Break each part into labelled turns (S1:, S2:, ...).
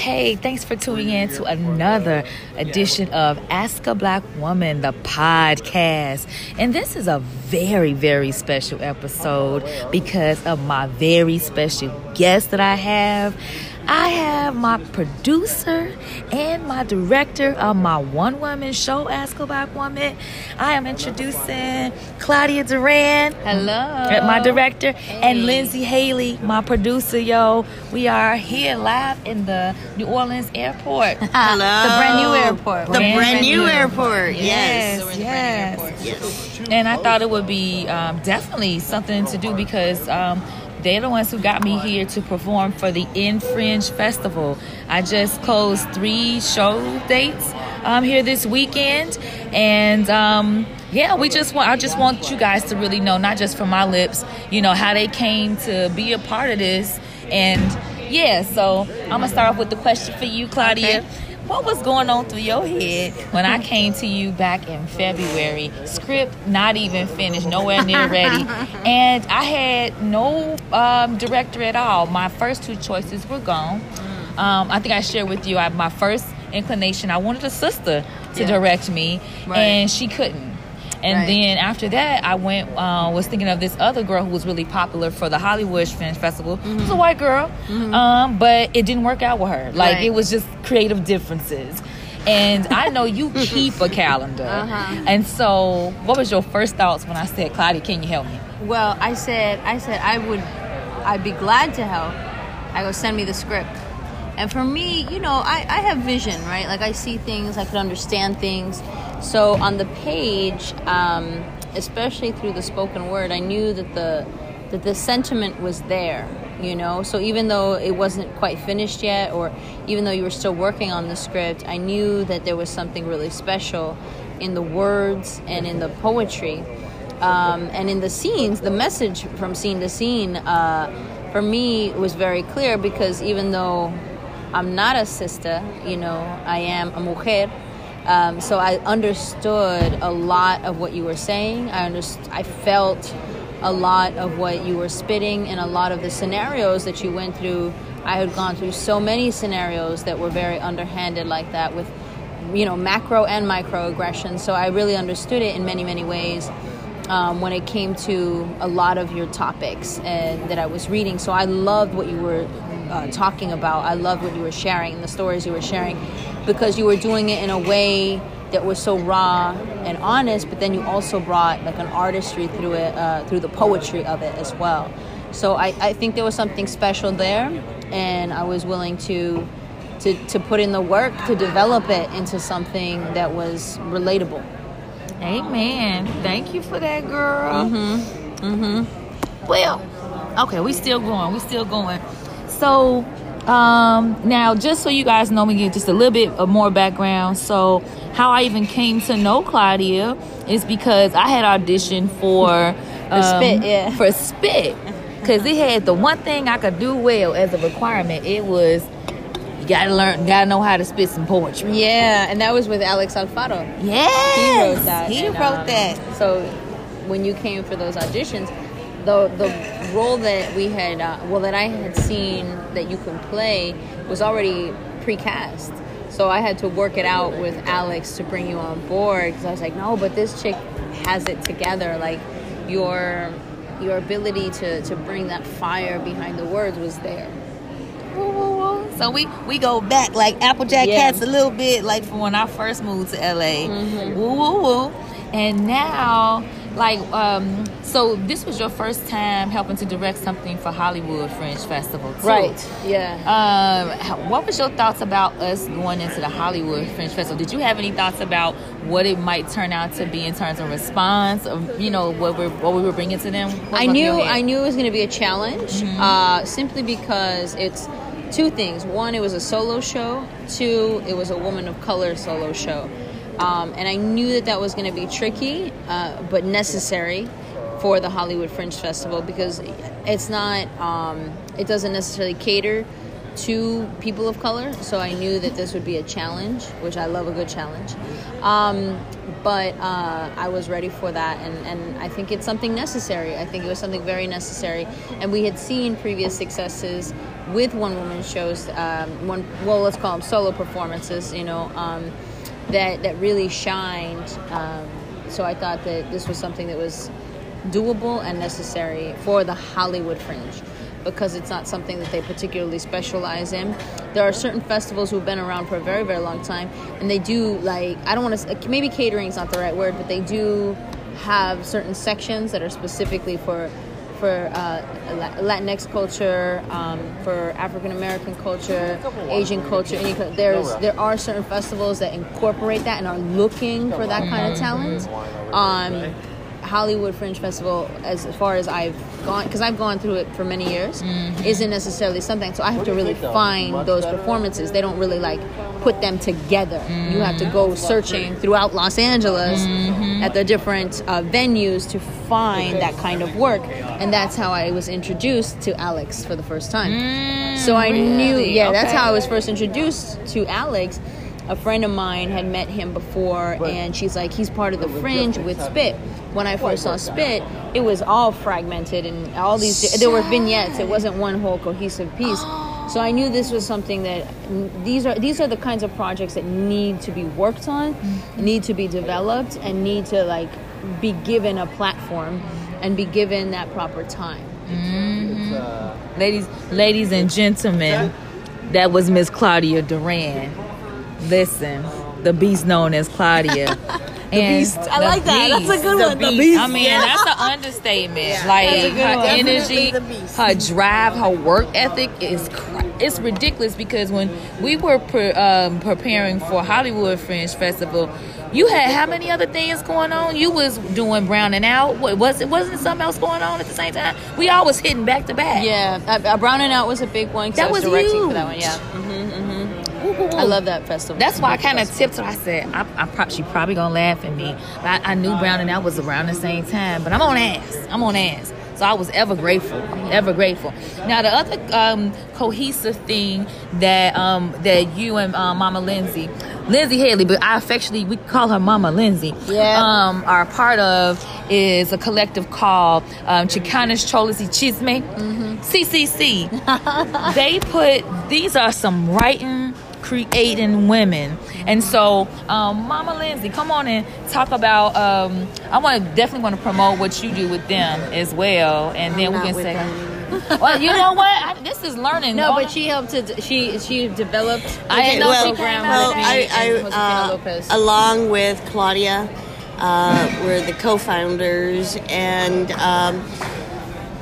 S1: Hey, thanks for tuning in to another edition of Ask a Black Woman, the podcast. And this is a very, very special episode because of my very special guest that I have. I have my producer and my director of my one woman show, Ask a Black Woman. I am introducing Claudia Duran.
S2: Hello.
S1: My director. And Lindsay Haley, my producer, yo. We are here live in the New Orleans airport.
S2: Hello. The brand new airport.
S3: The brand, brand new, new airport.
S1: Yes. Yes. yes. yes. And I thought it would be um, definitely something to do because um, they're the ones who got me here to perform for the Infringe Festival. I just closed three show dates um, here this weekend, and um, yeah, we just want I just want you guys to really know, not just from my lips, you know, how they came to be a part of this, and yeah. So I'm gonna start off with the question for you, Claudia. Okay what was going on through your head when I came to you back in February? Script not even finished, nowhere near ready, and I had no um, director at all. My first two choices were gone. Um, I think I shared with you I, my first inclination. I wanted a sister to yeah. direct me, right. and she couldn't. And right. then after that, I went uh, was thinking of this other girl who was really popular for the Hollywood Fringe Festival. Mm-hmm. It was a white girl, mm-hmm. um, but it didn't work out with her. Like right. it was just creative differences. And I know you keep a calendar. Uh-huh. And so, what was your first thoughts when I said, "Claudia, can you help me?"
S2: Well, I said, I said I would, I'd be glad to help. I go send me the script. And for me, you know, I, I have vision, right? Like I see things, I could understand things. So on the page, um, especially through the spoken word, I knew that the that the sentiment was there. You know, so even though it wasn't quite finished yet, or even though you were still working on the script, I knew that there was something really special in the words and in the poetry. Um, and in the scenes, the message from scene to scene, uh, for me, was very clear because even though I'm not a sister, you know, I am a mujer um, so I understood a lot of what you were saying. I underst- I felt a lot of what you were spitting and a lot of the scenarios that you went through. I had gone through so many scenarios that were very underhanded like that with you know macro and micro aggression. So I really understood it in many many ways. Um, when it came to a lot of your topics and that I was reading. So I loved what you were uh, talking about. I loved what you were sharing and the stories you were sharing because you were doing it in a way that was so raw and honest, but then you also brought like an artistry through it, uh, through the poetry of it as well. So I, I think there was something special there, and I was willing to, to, to put in the work to develop it into something that was relatable.
S1: Amen. Thank you for that, girl.
S2: Mm-hmm. Mm-hmm.
S1: Well, okay, we still going. We still going. So um, now, just so you guys know, me just a little bit of more background. So, how I even came to know Claudia is because I had auditioned for
S2: um, spit, yeah,
S1: for spit, because it had the one thing I could do well as a requirement. It was you gotta learn, gotta know how to spit some poetry.
S2: Yeah, and that was with Alex Alfaro.
S1: Yeah,
S2: he wrote that.
S1: He and, wrote um, that.
S2: So, when you came for those auditions, the the role that we had, uh, well, that I had seen that you can play was already precast. So I had to work it out with Alex to bring you on board because I was like, no, but this chick has it together. Like your your ability to to bring that fire behind the words was there.
S1: So we we go back like Applejack yeah. Cats a little bit, like from when I first moved to LA. Mm-hmm. Woo woo woo, and now like um so this was your first time helping to direct something for hollywood fringe festival too.
S2: right yeah.
S1: Um what was your thoughts about us going into the hollywood fringe festival? Did you have any thoughts about what it might turn out to be in terms of response of you know what we what we were bringing to them?
S2: What i knew i knew it was going to be a challenge mm-hmm. uh simply because it's two things. One it was a solo show. Two it was a woman of color solo show um, and I knew that that was going to be tricky, uh, but necessary for the Hollywood Fringe Festival because it's not, um, it doesn't necessarily cater to people of color. So I knew that this would be a challenge, which I love a good challenge. Um, but uh, I was ready for that, and, and I think it's something necessary. I think it was something very necessary. And we had seen previous successes with one woman shows, um, one well, let's call them solo performances. You know, um, that that really shined. Um, so I thought that this was something that was doable and necessary for the Hollywood Fringe because it's not something that they particularly specialize in. There are certain festivals who've been around for a very, very long time, and they do like I don't want to maybe catering is not the right word, but they do have certain sections that are specifically for for uh, Latinx culture, um, for African American culture, Asian culture. There's there are certain festivals that incorporate that and are looking for that kind of talent. Um, Hollywood Fringe Festival, as far as I've gone, because I've gone through it for many years, mm-hmm. isn't necessarily something. So I have to really find those performances. They don't really like put them together. Mm-hmm. You have to go searching throughout Los Angeles mm-hmm. at the different uh, venues to find that kind of work, and that's how I was introduced to Alex for the first time.
S1: Mm,
S2: so I
S1: really?
S2: knew, yeah,
S1: okay.
S2: that's how I was first introduced to Alex a friend of mine had met him before and she's like he's part of the fringe with spit. When i first saw spit it was all fragmented and all these there were vignettes. It wasn't one whole cohesive piece. So i knew this was something that these are these are the kinds of projects that need to be worked on need to be developed and need to like be given a platform and be given that proper time.
S1: Mm-hmm. Ladies, ladies and gentlemen, that was Miss Claudia Duran. Listen, the beast known as Claudia.
S2: The beast. I like that. That's a good
S1: the
S2: one. The
S1: Beast.
S2: beast.
S1: I mean,
S2: Yeah.
S1: that's an understatement.
S2: That's a
S1: Like her
S2: one.
S1: energy,
S3: the beast.
S1: her drive, her work ethic is cra- it's ridiculous. Because when we were pre- um, preparing for Hollywood Fringe Festival, you had how many other things going on? You was doing Browning Out. What was it? Wasn't something else going on at the same time? We all was hitting back to back.
S2: Yeah, uh, uh, Brown and Out was a big one. 'cause
S1: That
S2: I was,
S1: was
S2: directing for that one. Yeah, hmm I love that festival.
S1: That's why I kind of tipped her. I said, I, I she probably gonna laugh at me. But I, I knew Brown and that was around the same time. But I'm on ass. I'm on ass. So I was ever grateful, ever grateful. Now the other um, cohesive thing that um, that you and uh, Mama Lindsay, Lindsay Haley, but I affectionately we call her Mama Lindsay,
S2: Yeah.
S1: um, are a part of is a collective called um, Chicanas Cholas y Chisme, CCC they put these are some writing creating women and so um, mama lindsay come on and talk about um, i want to definitely want to promote what you do with them as well and then we can say
S3: them
S1: well you know what I, this is learning
S2: No,
S1: All-
S2: but she helped to. She she developed.
S1: I didn't
S2: a
S1: know she
S2: program
S1: came out
S2: with
S1: of
S2: me
S1: that.
S2: and
S3: I, I uh, along with Claudia, uh, we're the co-founders, and um,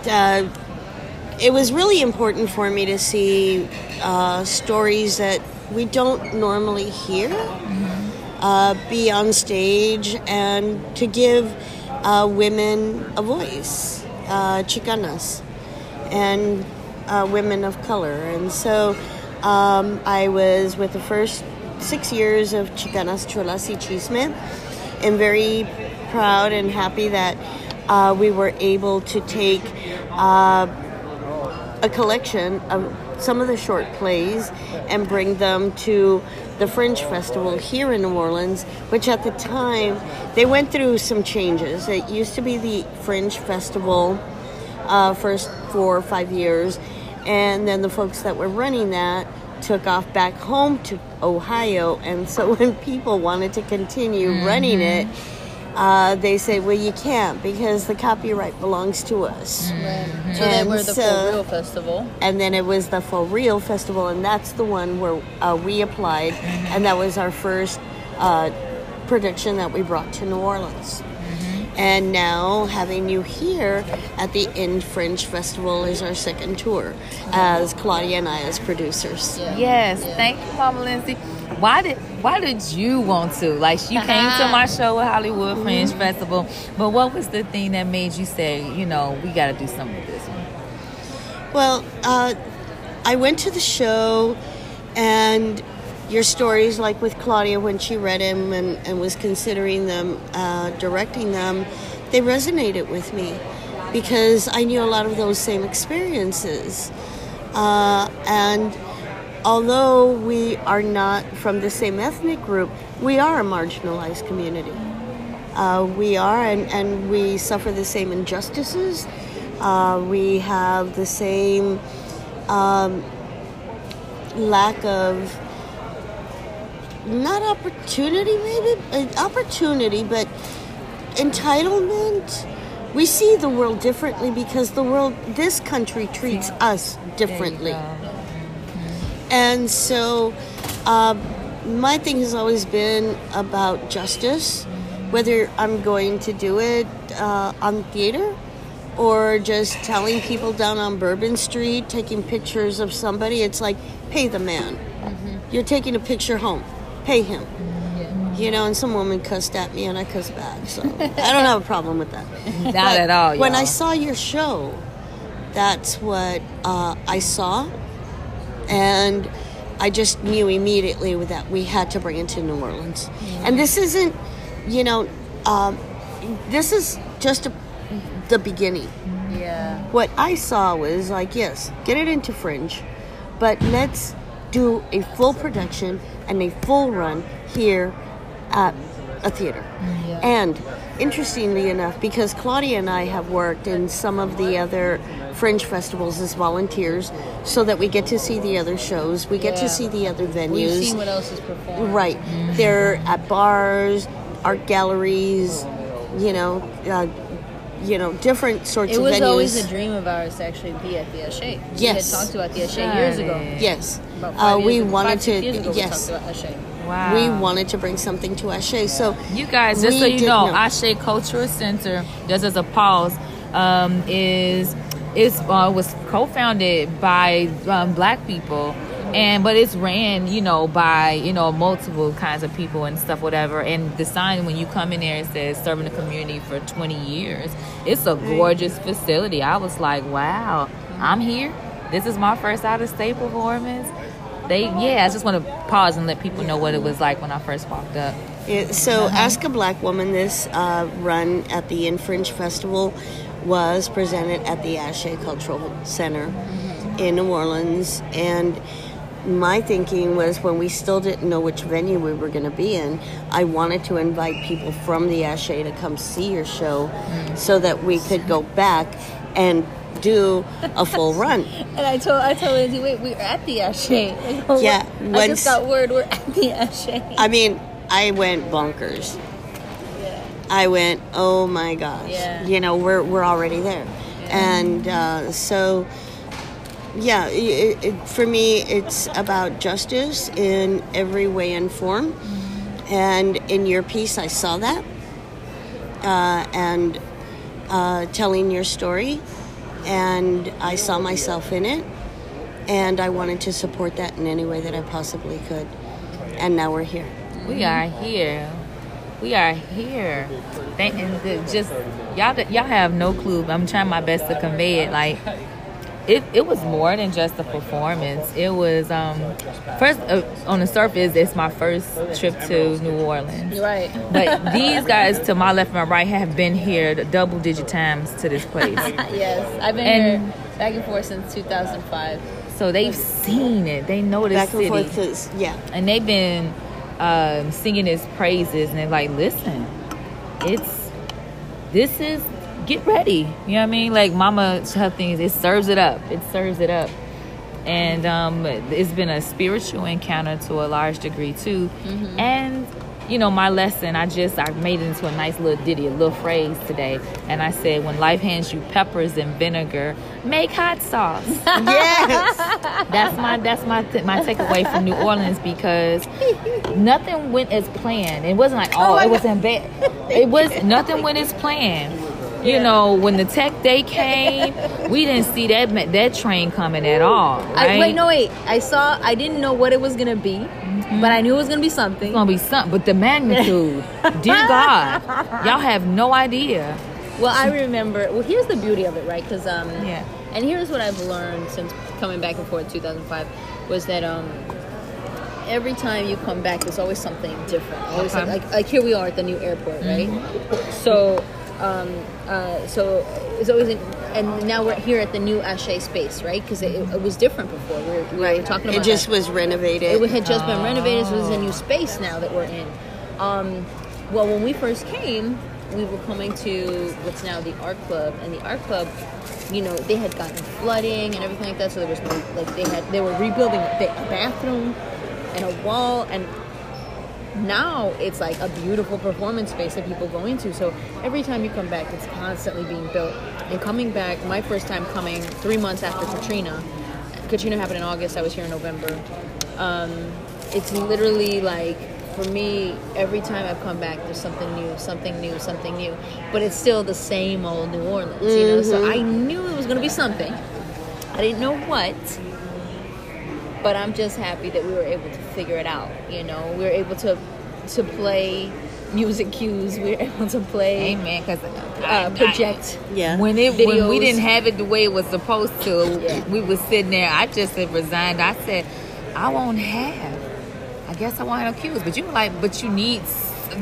S3: uh, it was really important for me to see uh, stories that we don't normally hear uh, be on stage and to give uh, women a voice, uh, Chicanas, and uh, women of color. And so um, I was with the first six years of Chicanas Cholas y Chisme and very proud and happy that uh, we were able to take uh, a collection of some of the short plays and bring them to the Fringe Festival here in New Orleans, which at the time they went through some changes. It used to be the Fringe Festival uh, first four or five years, and then the folks that were running that took off back home to Ohio. And so when people wanted to continue running it, uh, they said, "Well, you can't because the copyright belongs to us."
S2: So then
S3: And
S2: we're the
S3: so-
S2: For Real Festival.
S3: and then it was the For Real Festival, and that's the one where uh, we applied, and that was our first uh, production that we brought to New Orleans. And now having you here at the In Fringe Festival is our second tour as Claudia and I as producers.
S1: Yes, thank you, Mama Lindsay. Why did Why did you want to? Like, you came to my show at Hollywood Fringe Festival, but what was the thing that made you say, you know, we got to do something with this one?
S3: Well, uh, I went to the show, and your stories, like with Claudia when she read them and, and was considering them, uh, directing them, they resonated with me because I knew a lot of those same experiences. Uh, and although we are not from the same ethnic group, we are a marginalized community. Uh, we are, and, and we suffer the same injustices. Uh, we have the same um, lack of not opportunity, maybe uh, opportunity, but entitlement. We see the world differently because the world, this country treats us differently. And so, um, my thing has always been about justice, whether I'm going to do it uh, on theater or just telling people down on Bourbon Street, taking pictures of somebody. It's like, pay the man. You're taking a picture home, pay him. You know, and some woman cussed at me and I cussed back. So I don't have a problem with that.
S1: Not
S3: But
S1: at all.
S3: When I saw your show, that's what uh, I saw, and I just knew immediately that we had to bring it to New Orleans. And this isn't, you know, um, this is just a, the beginning.
S2: Yeah.
S3: What I saw was like, yes, get it into Fringe, but let's do a full production and a full run here at a theater. And interestingly enough, because Claudia and I have worked in some of the other Fringe festivals as volunteers, so that we get to see the other shows, we get
S2: Yeah.
S3: to see the other venues.
S2: We've seen what else is performed.
S3: Right. They're at bars, art galleries, you know, uh, you know, different sorts of venues.
S2: It was always a dream of ours to actually be at the Ashe. We
S3: Yes.
S2: had talked about the Ashe years ago.
S3: Yes. Uh, we
S2: ago.
S3: wanted to.
S2: ago
S3: yes.
S2: We talked about Ashe.
S1: Wow.
S3: We wanted to bring something to Ashe. So
S1: You guys, just so you know,
S3: know.
S1: Ashe Cultural Center, just as a pause, um, is is uh, was co-founded by um, black people, and but it's ran, you know, by you know multiple kinds of people and stuff, whatever. And the sign when you come in there, it says serving the community for 20 years. It's a gorgeous facility. I was like, wow, I'm here. This is my first out of state performance. They, yeah, I just want to pause and let people know what it was like when I first walked up.
S3: Yeah, so, uh-huh. Ask a Black Woman, this uh, run at the Infringe Festival was presented at the Ashe Cultural Center mm-hmm. in New Orleans. And my thinking was when we still didn't know which venue we were going to be in, I wanted to invite people from the Ashe to come see your show mm-hmm. so that we could go back and do a full run.
S2: And I told I told Lindsay, wait, we're at the Ashe. Go,
S3: Yeah,
S2: I just got word we're at the Ashe.
S3: I mean, I went bonkers. I went, oh my gosh.
S2: Yeah.
S3: You know, we're, we're already there. And uh, so, yeah, it, it, for me, it's about justice in every way and form. And in your piece, I saw that. Uh, and uh, telling your story. And I saw myself in it. And I wanted to support that in any way that I possibly could. And now we're here.
S1: We are here. We are here. Thank and just y'all. Y'all have no clue. I'm trying my best to convey it. Like it. It was more than just a performance. It was um first uh, on the surface. It's my first trip to New Orleans.
S2: You're right.
S1: But these guys to my left and my right have been here double digit times to this place.
S2: yes, I've been
S1: And-
S2: here back and forth since 2005.
S1: So they've seen it. They know this
S3: Back and
S1: city.
S3: forth is, yeah.
S1: and they've been um, singing his praises and they're like listen it's this is get ready. You know what i mean? Like mama her things, it serves it up. It serves it up. And um, it's been a spiritual encounter to a large degree too. And you know my lesson i just i made it into a nice little ditty a little phrase today. And i said when life hands you peppers and vinegar make hot sauce.
S3: Yes.
S1: that's my that's my th- my takeaway from New Orleans because nothing went as planned. It wasn't like oh, it wasn't bad. It was nothing went as planned. You know, when the tech day came, we didn't see that that train coming at all. Right?
S2: I, wait, no, wait. I saw. I didn't know what it was gonna be, but I knew it was gonna be something.
S1: It's gonna be something, but the magnitude, dear God, y'all have no idea.
S2: Well, I remember. Well, here's the beauty of it, right? Because um,
S1: Yeah.
S2: And here's what I've learned since coming back and forth 2005 was that um, every time you come back, there's always something different. Always
S1: Okay.
S2: like, like like here we are at the new airport, right? So. Um, uh, so it's always, in, and now we're here at the new Ashe space, right? Because it, it was different before. We were, we were talking about
S3: It just
S2: that.
S3: was renovated.
S2: It had just been renovated, so it was a new space now that we're in. Um, well, when we first came, we were coming to what's now the art club, and the art club, you know, they had gotten flooding and everything like that. So there was no like they had they were rebuilding a bathroom and a wall and now it's like a beautiful performance space that people go into. So every time you come back, it's constantly being built. And coming back, my first time coming three months after Katrina, Katrina happened in August. I was here in November. Um, it's literally like for me, every time I've come back, there's something new, something new, something new. But it's still the same old New Orleans, you know. So I knew it was going to be something. I didn't know what but I'm just happy that we were able to figure it out. You know, we were able to to play music cues. We were able to play
S1: Amen. Because
S2: uh, project.
S3: Yeah.
S1: when it when we didn't have it the way it was supposed to,
S2: Yeah.
S1: we was sitting there. I just had resigned. I said, I won't have. I guess I won't have no cues. But you were like, but you need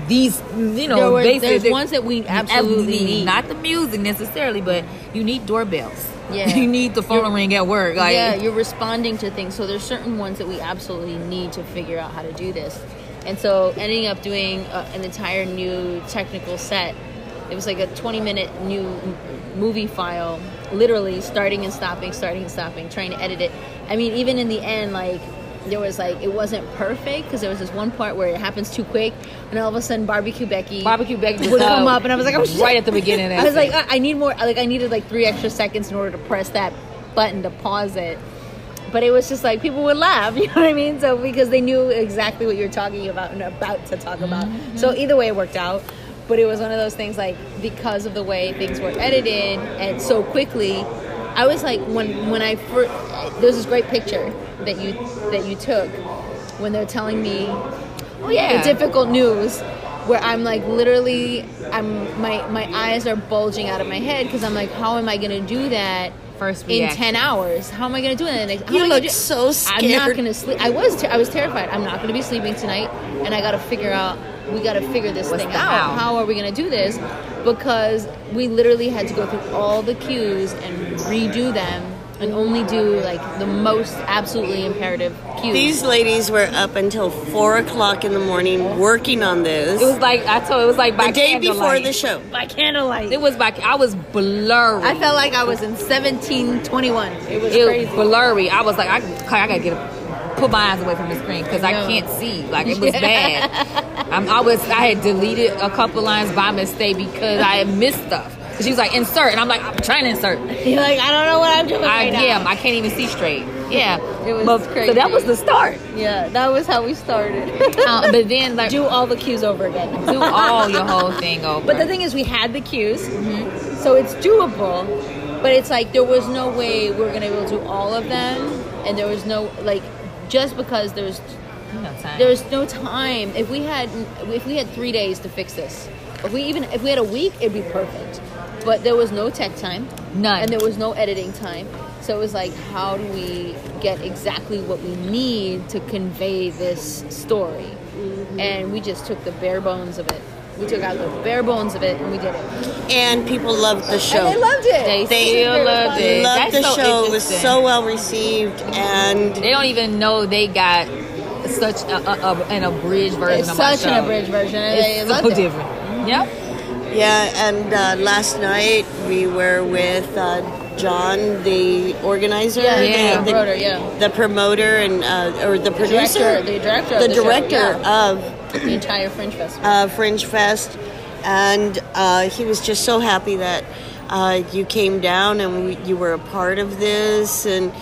S1: these, you know,
S2: There were,
S1: basic-
S2: there's ones that we absolutely need.
S1: Not the music necessarily, but you need doorbells.
S2: Yeah.
S1: you need the phone to ring at work. Like,
S2: yeah, you're responding to things. So there's certain ones that we absolutely need to figure out how to do this. And so ending up doing uh, an entire new technical set. It was like a 20 minute new m- movie file, literally starting and stopping, starting and stopping, trying to edit it. I mean, even in the end, like there was like it wasn't perfect because there was this one part where it happens too quick, and all of a sudden barbecue Becky,
S1: Barbecue Becky
S2: would come up, and I was like, shit.
S1: right at the beginning
S2: I was like. I I need more. Like, I needed like three extra seconds in order to press that button to pause it. But it was just like people would laugh, you know what I mean? So because they knew exactly what you're talking about and about to talk about. Mm-hmm. So either way, it worked out. But it was one of those things like because of the way things were edited and so quickly, I was like when when I first there's this great picture that you that you took when they're telling me
S1: oh yeah.
S2: the difficult news where I'm like literally I'm my my eyes are bulging out of my head because I'm like how am I gonna do that
S1: First
S2: in 10 hours? How am I gonna do it Like, how
S3: You look so
S2: I'm not gonna sleep. I was ter- I was terrified. I'm not gonna be sleeping tonight and I gotta figure out we gotta figure this
S1: What's
S2: thing out
S1: how?
S2: how are we gonna do this because we literally had to go through all the cues and redo them and only do like the most absolutely imperative cues
S3: These ladies were up until four o'clock in the morning working on this.
S1: It was like I told. It was like by
S3: the day before the show.
S2: by candlelight
S1: It was by. I was blurry.
S2: I felt like I was in 1721. It was
S1: it
S2: crazy.
S1: was blurry. I was like, I, I gotta get a, put my eyes away from the screen because I can't see. Like it was bad. I'm, I was. I had deleted a couple lines by mistake because I had missed stuff. She was like, insert, and I'm like, I'm trying to insert.
S2: You're like, I don't know what I'm doing
S1: I
S2: right now.
S1: yeah, I can't even see straight. Yeah,
S2: It was
S1: but,
S2: crazy.
S1: So that was the start.
S2: Yeah, that was how we started.
S1: Uh, but then like
S2: do all the cues over again.
S1: do all your whole thing over.
S2: But the thing is, we had the cues, so it's doable. But it's like there was no way we were gonna be able to do all of them, and there was no like just because there's
S1: No time.
S2: there's no time. If we had if we had three days to fix this, if we even if we had a week, it'd be perfect. But there was no tech time,
S1: None.
S2: and there was no editing time. So it was like, how do we get exactly what we need to convey this story? Mm-hmm. And we just took the bare bones of it. We took out the bare bones of it, and we did it.
S3: And people loved the show.
S2: And they loved it.
S1: They
S3: They
S1: still loved it.
S3: Loved
S1: That's
S3: the
S1: so
S3: show. It was so well received, and
S1: They don't even know they got such a, a, a an abridged version
S2: It's
S1: of my
S2: such
S1: show.
S2: an abridged version. and they
S1: It's
S2: loved
S1: so
S2: it.
S1: different. Yep.
S3: yeah. And uh, last night we were with uh, John, the organizer,
S2: Yeah,
S3: the,
S1: Yeah.
S2: the
S3: the,
S2: promoter, yeah.
S3: the promoter, and uh, or the producer,
S2: Director, the director, of
S3: the
S2: the show,
S3: director
S2: yeah.
S3: of
S2: the entire Fringe Festival.
S3: uh, Fringe Fest, and uh, he was just so happy that uh, you came down and we, you were a part of this, and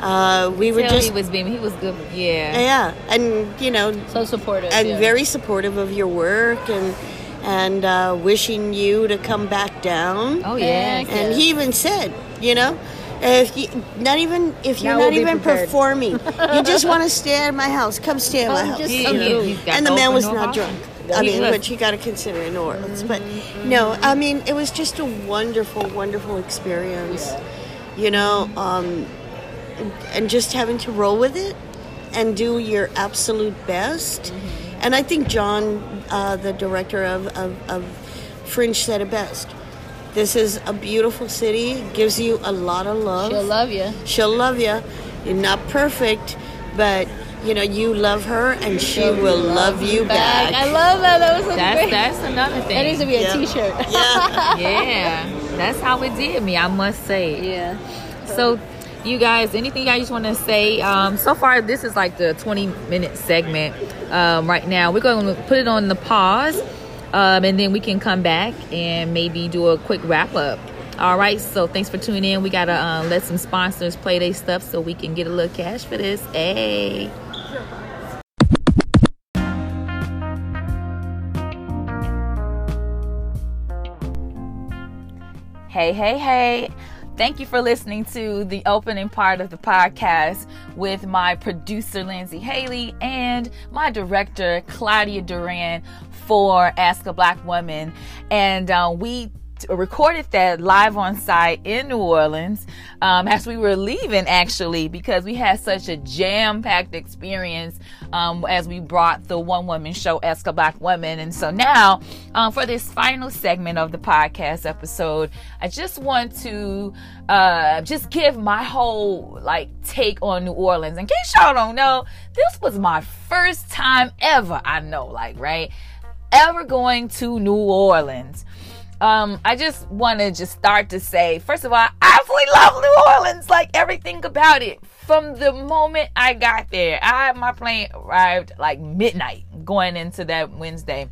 S3: uh, we were
S1: Tell
S3: just
S1: he was being he was good. Yeah.
S3: yeah, and you know,
S2: so supportive.
S3: and
S2: yeah.
S3: very supportive of your work, and and uh, wishing you to come back down.
S1: Oh yeah.
S3: And
S2: Yeah.
S3: he even said, you know, if you not even if you're
S2: Now
S3: not
S2: we'll
S3: even
S2: prepared.
S3: performing, you just want to stay at my house. Come stay at my house.
S2: just
S1: He-
S2: come
S1: he-
S2: through.
S1: he's got
S3: and the man was not
S1: policy.
S3: drunk. I mean, which you got to consider in New Orleans. But no, I mean, it was just a wonderful, wonderful experience. You know, um, and just having to roll with it and do your absolute best. And I think John, uh, the director of, of, of Fringe, said it best. This is a beautiful city. Gives you a lot of love.
S2: She'll love you.
S3: She'll love you. You're not perfect, but you know, you love her and she will love you back.
S2: I love that. That was so
S1: That's
S2: great.
S1: that's another thing.
S2: that needs to be a
S3: Yeah.
S2: shirt
S3: Yeah.
S1: yeah, that's how it did me. I must say.
S2: yeah.
S1: So, you guys, anything you guys want to say? Um, so far, this is like the 20 minute segment. Um, right now, we're going to put it on the pause, um, and then we can come back and maybe do a quick wrap up. All right. So, thanks for tuning in. We gotta uh, let some sponsors play their stuff so we can get a little cash for this. Hey. Hey, hey, hey. Thank you for listening to the opening part of the podcast with my producer, Lindsay Haley, and my director, Claudia Duran, for Ask a Black Woman. And uh, we recorded that live on site in New Orleans um, as we were leaving, actually, because we had such a jam packed experience um, as we brought the one woman show, Ask a Black Woman. And so now, um, for this final segment of the podcast episode, I just want to uh, just give my whole like take on New Orleans. In case y'all don't know, this was my first time ever, I know, like, right? Ever going to New Orleans. Um, I just want to just start to say, first of all, I absolutely love New Orleans, like everything about it. From the moment I got there, I my plane arrived like midnight going into that Wednesday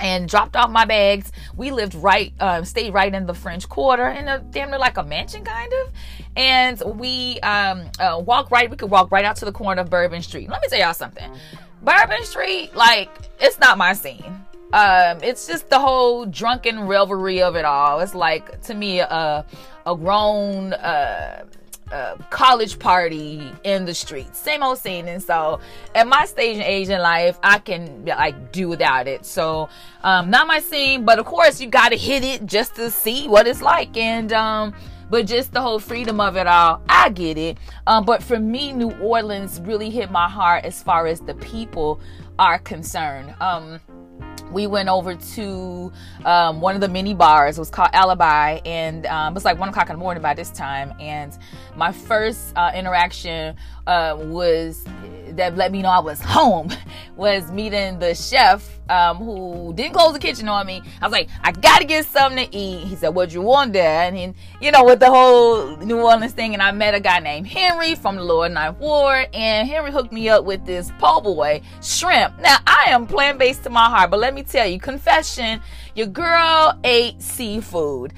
S1: and dropped off my bags. We lived right, um, stayed right in the French Quarter, in a damn near like a mansion kind of. And we um, uh, walk right. We could walk right out to the corner of Bourbon Street. Let me tell y'all something. Bourbon Street, like it's not my scene. Um, it's just the whole drunken revelry of it all. It's like to me a a grown. Uh, uh, college party in the streets. Same old scene. And so at my stage and age in life, I can like do without it. So um, not my scene, but of course you got to hit it just to see what it's like. And um, but just the whole freedom of it all, I get it. Um, but for me, New Orleans really hit my heart as far as the people are concerned. Um, we went over to um, one of the mini bars. It was called Alibi, and um, it was like one o'clock in the morning by this time. And my first uh, interaction uh, was that let me know I was home was meeting the chef um, who didn't close the kitchen on me. I was like, I gotta get something to eat. He said, What you want there? And he, you know, with the whole New Orleans thing, and I met a guy named Henry from the Lower Ninth Ward, and Henry hooked me up with this po' boy shrimp. Now I am plant based to my heart, but let me tell you, confession, your girl ate seafood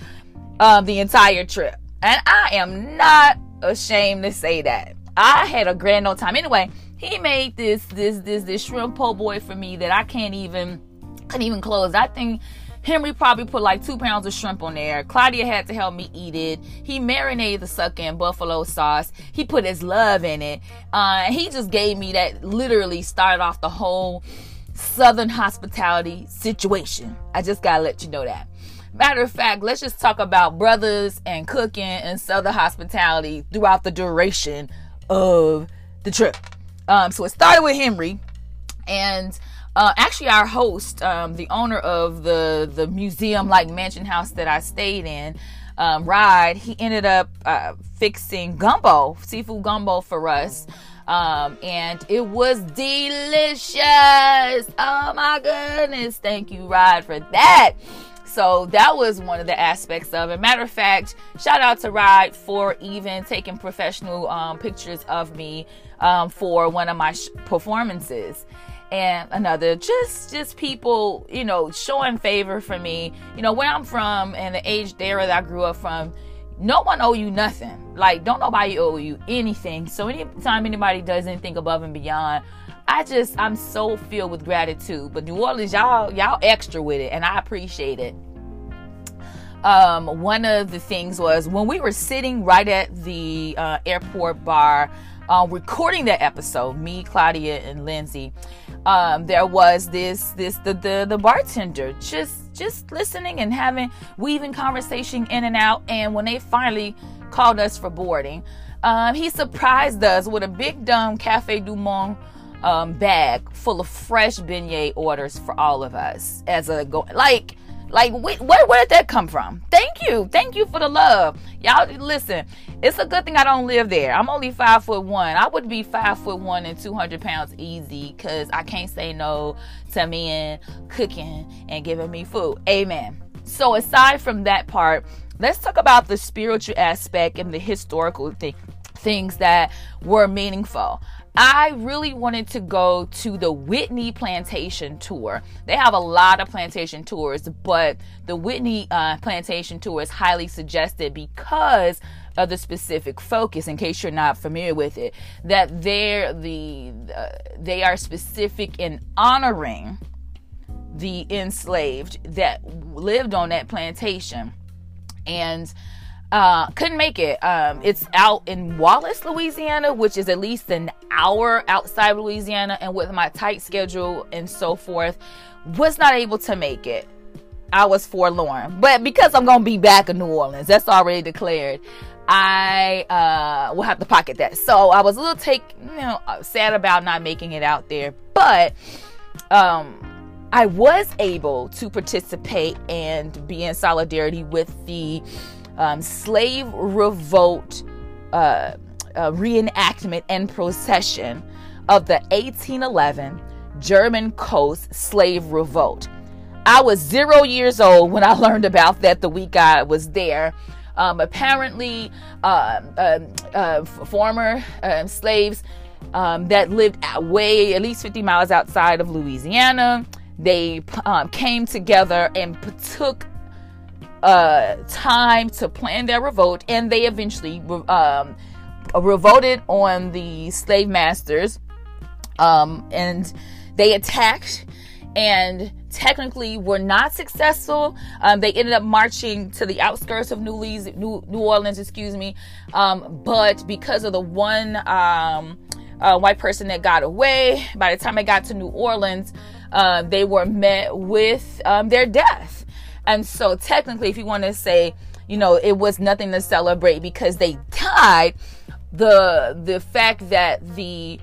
S1: um, the entire trip, and I am not ashamed to say that. I had a grand old time. Anyway, he made this this this this shrimp po' boy for me that I can't even couldn't even close. I think Henry probably put like two pounds of shrimp on there. Claudia had to help me eat it. He marinated the sucker in buffalo sauce. He put his love in it. Uh, he just gave me that. Literally started off the whole Southern hospitality situation. I just gotta let you know that. Matter of fact, let's just talk about brothers and cooking and Southern hospitality throughout the duration of the trip. Um, so it started with Henry, and uh, actually our host, um, the owner of the the museum like mansion house that I stayed in, um, Rod, he ended up uh, fixing gumbo, seafood gumbo for us. Um, and it was delicious. Oh my goodness. Thank you, Rod, for that. So that was one of the aspects of it. Matter of fact, shout out to Rod for even taking professional um, pictures of me um, for one of my sh- performances. And another, just just people, you know, showing favor for me. You know, where I'm from and the age era that I grew up from, no one owe you nothing. Like, don't nobody owe you anything. So anytime anybody does anything above and beyond, I just I'm so filled with gratitude. But New Orleans, y'all y'all extra with it, and I appreciate it. Um, one of the things was when we were sitting right at the uh, airport bar, uh, recording that episode, me, Claudia, and Lindsay. Um, there was this this the, the the bartender just just listening and having weaving conversation in and out. And when they finally called us for boarding, um, he surprised us with a big dumb Cafe Du Monde um, bag full of fresh beignet orders for all of us as a go like Like, where, where did that come from? Thank you. Thank you for the love. Y'all, listen, it's a good thing I don't live there. I'm only five foot one. I would be five foot one and 200 pounds easy because I can't say no to men cooking and giving me food. Amen. So, aside from that part, let's talk about the spiritual aspect and the historical thing, things that were meaningful. I really wanted to go to the Whitney Plantation Tour. They have a lot of plantation tours, but the Whitney uh, Plantation Tour is highly suggested because of the specific focus. In case you're not familiar with it, that they're the uh, they are specific in honoring the enslaved that lived on that plantation, and uh, couldn't make it. Um, it's out in Wallace, Louisiana, which is at least an hour outside Louisiana. And with my tight schedule and so forth, was not able to make it. I was forlorn. But because I'm going to be back in New Orleans, that's already declared. I uh, will have to pocket that. So I was a little take, you know, sad about not making it out there, but um, I was able to participate and be in solidarity with the um, slave revolt uh, uh, reenactment and procession of the 1811 German coast slave revolt. I was zero years old when I learned about that the week I was there. Um, apparently, uh, uh, former uh, slaves um, that lived way at least 50 miles outside of Louisiana, they um, came together and took uh, time to plan their revolt, and they eventually um, revolted on the slave masters, um, and they attacked and technically were not successful. Um, they ended up marching to the outskirts of New, New, New Orleans, excuse me. Um, but because of the one um, uh, white person that got away, by the time they got to New Orleans, uh, they were met with um, their death. And so, technically, if you want to say, you know, it was nothing to celebrate because they died, the the fact that the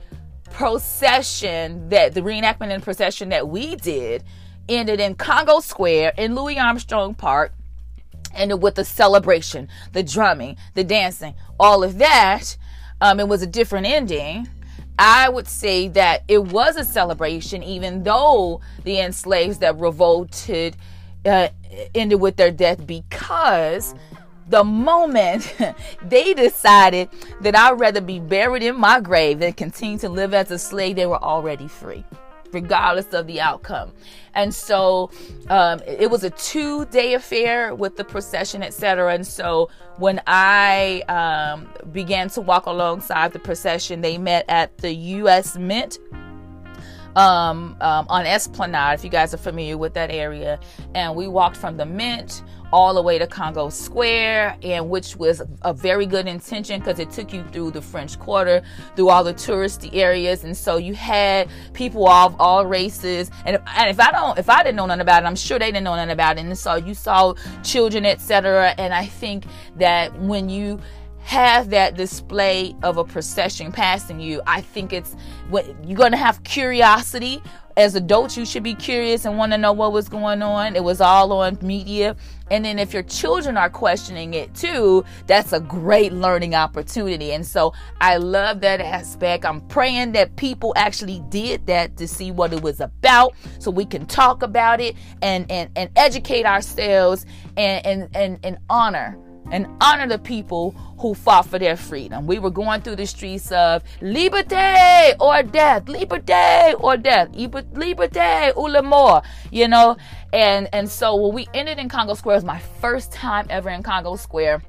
S1: procession that the reenactment and procession that we did ended in Congo Square in Louis Armstrong Park ended with the celebration, the drumming, the dancing, all of that. Um, it was a different ending. I would say that it was a celebration, even though the enslaved that revolted uh, ended with their death because the moment they decided that I'd rather be buried in my grave than continue to live as a slave, they were already free, regardless of the outcome. And so um, it was a two day affair with the procession, etc. And so when I um, began to walk alongside the procession, they met at the U.S. Mint um, um, on Esplanade, if you guys are familiar with that area. And we walked from the Mint all the way to Congo Square, and which was a very good intention because it took you through the French Quarter, through all the touristy areas, and so you had people of all races. And if, and if I don't, if I didn't know nothing about it, I'm sure they didn't know nothing about it. And so you saw children, etc. And I think that when you have that display of a procession passing you, I think it's what you're going to have curiosity. As adults, you should be curious and want to know what was going on. It was all on media. And then if your children are questioning it too, that's a great learning opportunity. And so I love that aspect. I'm praying that people actually did that to see what it was about so we can talk about it and, and, and educate ourselves and, and, and, and honor and honor the people who fought for their freedom. We were going through the streets of liberté or death, liberté or death, liberté ou la mort, you know. And and so when we ended in Congo Square, it was my first time ever in Congo Square.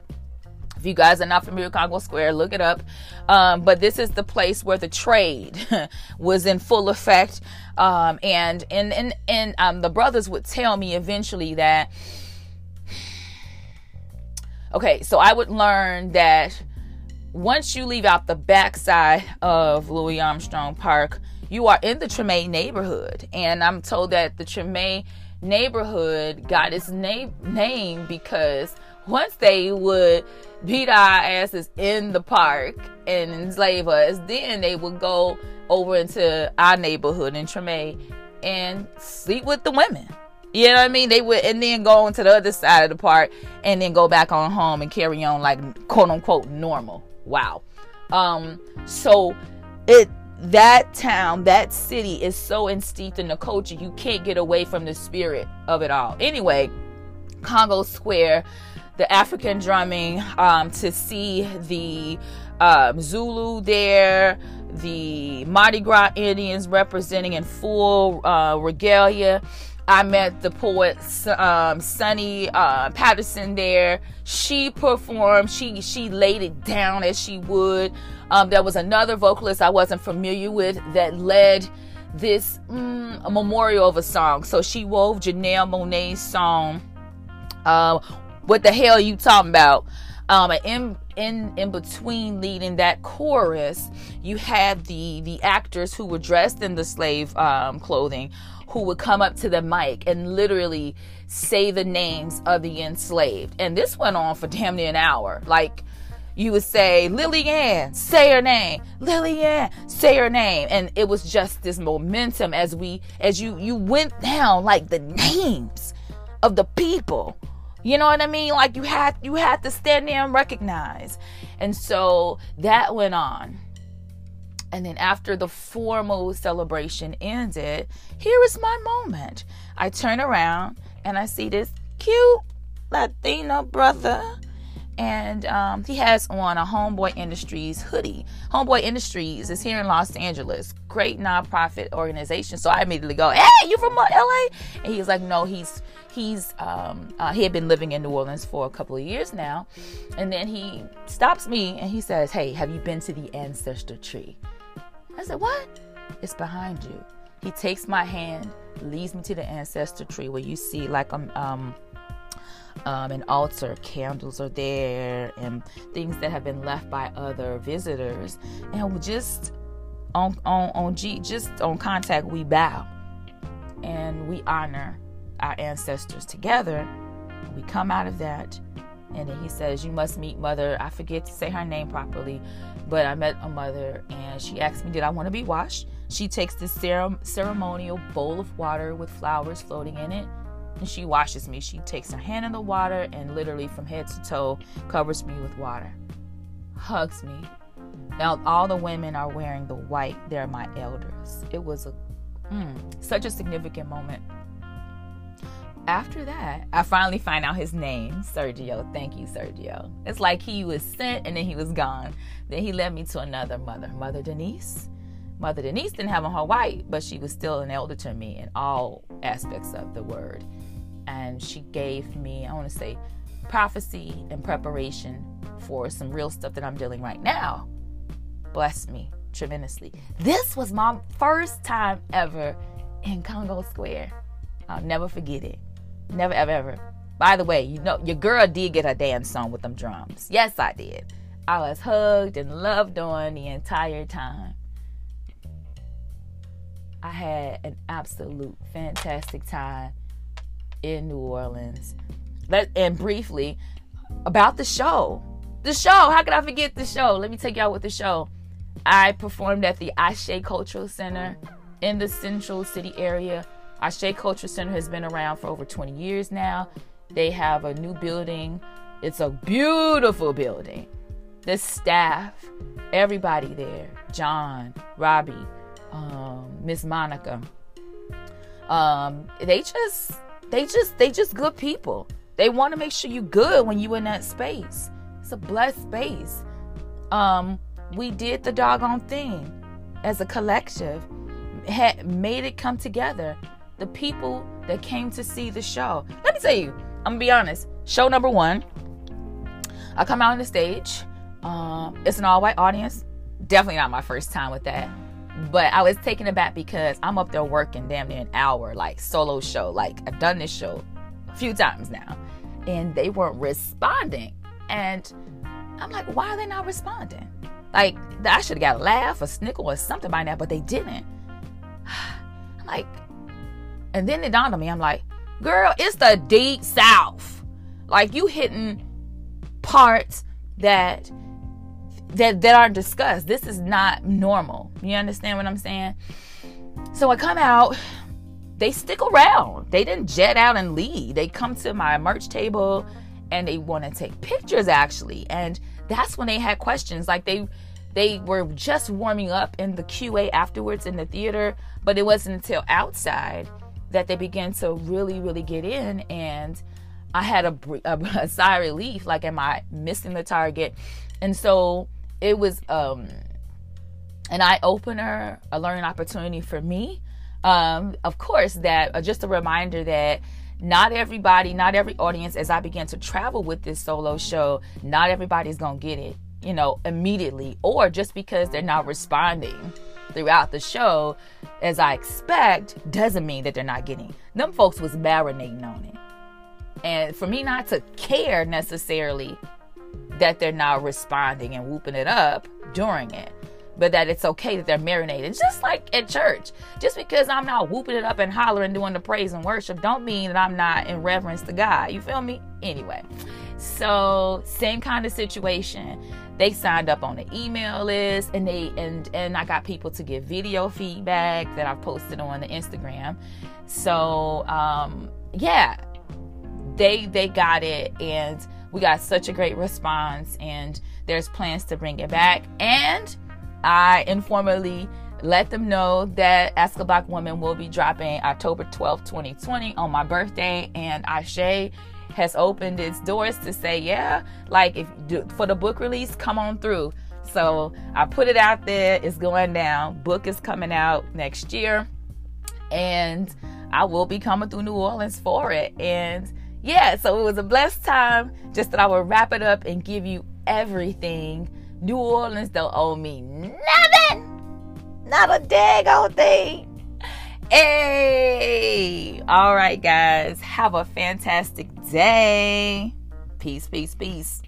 S1: If you guys are not familiar with Congo Square, look it up. Um, but this is the place where the trade was in full effect. Um, and and and, and um, the brothers would tell me eventually that Okay, so I would learn that once you leave out the backside of Louis Armstrong Park, you are in the Treme neighborhood. And I'm told that the Treme neighborhood got its name name because once they would beat our asses in the park and enslave us, then they would go over into our neighborhood in Treme and sleep with the women. You know what I mean? They would, and then go on to the other side of the park, and then go back on home and carry on like quote unquote normal. Wow. Um. So it that town, that city is so insteeped in the culture, you can't get away from the spirit of it all. Anyway, Congo Square, the African drumming, um, to see the um, Zulu there, the Mardi Gras Indians representing in full uh, regalia. I met the poet um, Sunni uh, Patterson there. She performed. She she laid it down as she would. Um, there was another vocalist I wasn't familiar with that led this mm, memorial of a song. So she wove Janelle Monáe's song. Uh, what the hell are you talking about? Um, in in in between leading that chorus, you had the the actors who were dressed in the slave um, clothing, who would come up to the mic and literally say the names of the enslaved. And this went on for damn near an hour. Like you would say, Lillian, say her name. Lillian, say her name. And it was just this momentum as we as you you went down like the names of the people. You know what I mean? Like you had you had to stand there and recognize. And so that went on. And then after the formal celebration ended, here is my moment. I turn around and I see this cute Latino brother. And um, he has on a Homeboy Industries hoodie. Homeboy Industries is here in Los Angeles, great nonprofit organization. So I immediately go, "Hey, you from LA?" And he's like, "No, he's he's um, uh, he had been living in New Orleans for a couple of years now." And then he stops me and he says, "Hey, have you been to the ancestor tree?" I said, What? It's behind you. He takes my hand, leads me to the ancestor tree where you see like um, um um, an altar, candles are there, and things that have been left by other visitors. And just on on on G, just on contact, we bow and we honor our ancestors together. We come out of that, and then he says, "You must meet Mother." I forget to say her name properly, but I met a mother and she asked me, Did I want to be washed? She takes this ceremonial bowl of water with flowers floating in it and she washes me. She takes her hand in the water and literally from head to toe covers me with water, hugs me. Now, all the women are wearing the white, they're my elders. It was a mm, such a significant moment after that, I finally find out his name, Sergio. Thank you, Sergio. It's like he was sent and then he was gone. Then he led me to another mother, Mother Denise. Mother Denise didn't have her white, but she was still an elder to me in all aspects of the word. And she gave me, I want to say, prophecy and preparation for some real stuff that I'm dealing right now. Bless me tremendously. This was my first time ever in Congo Square. I'll never forget it. Never, ever, ever. By the way, you know, your girl did get her dance song with them drums. Yes, I did. I was hugged and loved on the entire time. I had an absolute fantastic time in New Orleans. Let, and briefly, about the show. The show, how could I forget the show? Let me take y'all with the show. I performed at the Ashe Cultural Center in the Central City area Ashe Culture Center has been around for over 20 years now. They have a new building. It's a beautiful building. The staff, everybody there, John, Robbie, um, Miss Monica, um, they just, they just, they just good people. They want to make sure you good when you in that space. It's a blessed space. Um, we did the doggone thing as a collective, had made it come together the people that came to see the show. Let me tell you, I'm gonna be honest. Show number one, I come out on the stage. Um, it's an all white audience. Definitely not my first time with that. But I was taken aback because I'm up there working damn near an hour, like solo show. Like I've done this show a few times now, and they weren't responding. And I'm like, why are they not responding? Like I should have got a laugh, a snickle, or something by now, but they didn't. I'm like, and then it dawned on me, I'm like, girl, it's the deep south. Like you hitting parts that that that aren't discussed. This is not normal. You understand what I'm saying? So I come out, they stick around. They didn't jet out and leave. They come to my merch table and they want to take pictures actually. And that's when they had questions. Like they they were just warming up in the QA afterwards in the theater, but it wasn't until outside that they began to really, really get in. And I had a, a, a sigh of relief like, am I missing the target? And so it was um, an eye opener, a learning opportunity for me. Um, of course, that uh, just a reminder that not everybody, not every audience, as I began to travel with this solo show, not everybody's gonna get it, you know, immediately, or just because they're not responding throughout the show as I expect, doesn't mean that they're not getting. Them folks was marinating on it. And for me not to care necessarily that they're not responding and whooping it up during it but that it's okay that they're marinated. Just like at church. Just because I'm not whooping it up and hollering doing the praise and worship don't mean that I'm not in reverence to God. You feel me? Anyway. So same kind of situation. They signed up on the email list and they and and I got people to give video feedback that I've posted on the Instagram. So um yeah, they they got it and we got such a great response and there's plans to bring it back and I informally let them know that Ask a Black Woman will be dropping October 12th, 2020 on my birthday. And I Ashe has opened its doors to say, yeah, like if for the book release, come on through. So I put it out there. It's going down. Book is coming out next year. And I will be coming through New Orleans for it. And yeah, so it was a blessed time. Just that I will wrap it up and give you everything New Orleans don't owe me nothing. Not a daggone thing. Hey. All right, guys. Have a fantastic day. Peace, peace, peace.